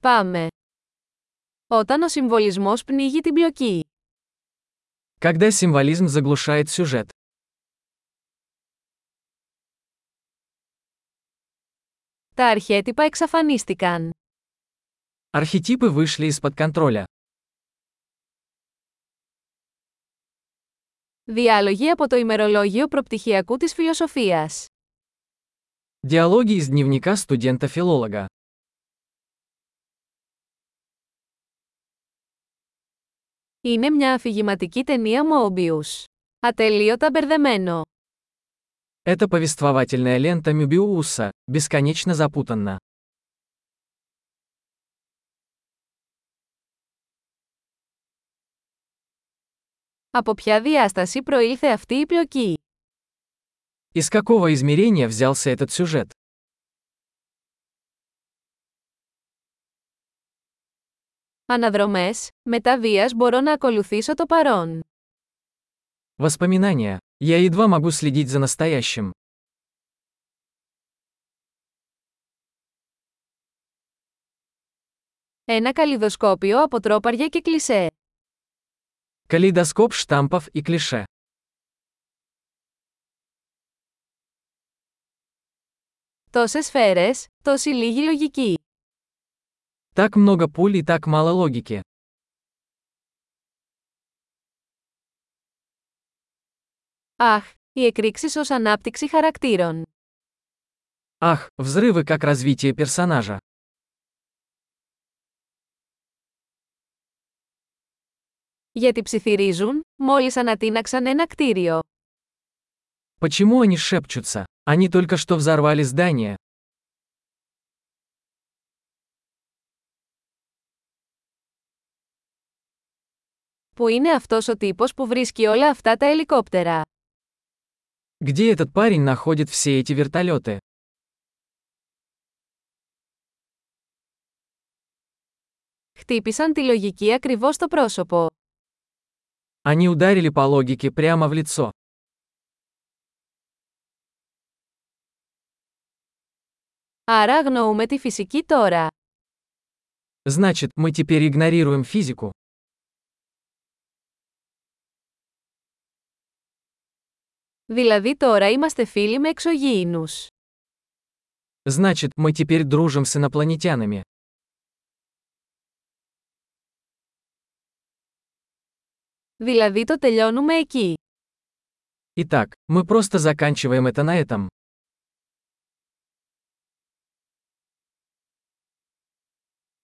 Πάμε. Όταν ο συμβολισμός πνίγει την πλοκή. Когда символизм заглушает сюжет. Τα αρχέτυπα εξαφανίστηκαν. Архетипы вышли из-под контроля. Διάλογοι από το ημερολόγιο προπτυχιακού της φιλοσοφίας. Диалоги из дневника студента-филолога. Είναι μια αφηγηματική ταινία Mobius. Ατελείωτα μπερδεμένο. Это повествовательная лента Мюбиуса, бесконечно запутанна. Από ποια διάσταση προήλθε αυτή η πλοκή. Из какого измерения взялся этот сюжет? Αναδρομές, μετά βίας μπορώ να ακολουθήσω το παρόν. Воспоминания. Я едва могу следить за настоящим. Ένα καλλιδοσκόπιο από τρόπαρια και κλισέ. Калейдоскоп штампов и клише. Τόσες σφαίρες, τόση λίγη λογική. Так много пуль и так мало логики. Αχ, οι εκρήξεις ως ανάπτυξη χαρακτήρων. Ах, взрывы как развитие персонажа. Γιατί ψιθυρίζουν, μόλις ανατείναξαν ένα κτίριο. Почему они шепчутся? Они только что взорвали здание. Που είναι αυτός ο τύπος που βρίσκει όλα αυτά τα ελικόπτερα. Где этот парень находит все эти вертолеты? Χτύπησαν τη λογική ακριβώς στο πρόσωπο. Они ударили по логике прямо в лицо. Άρα αγνοούμε τη φυσική τώρα. Значит, мы теперь игнорируем физику. Δηλαδή τώρα είμαστε φίλοι με εξωγήινους. Значит, мы теперь дружим с инопланетянами. Δηλαδή το τελειώνουμε εκεί. Итак, мы просто заканчиваем это на этом.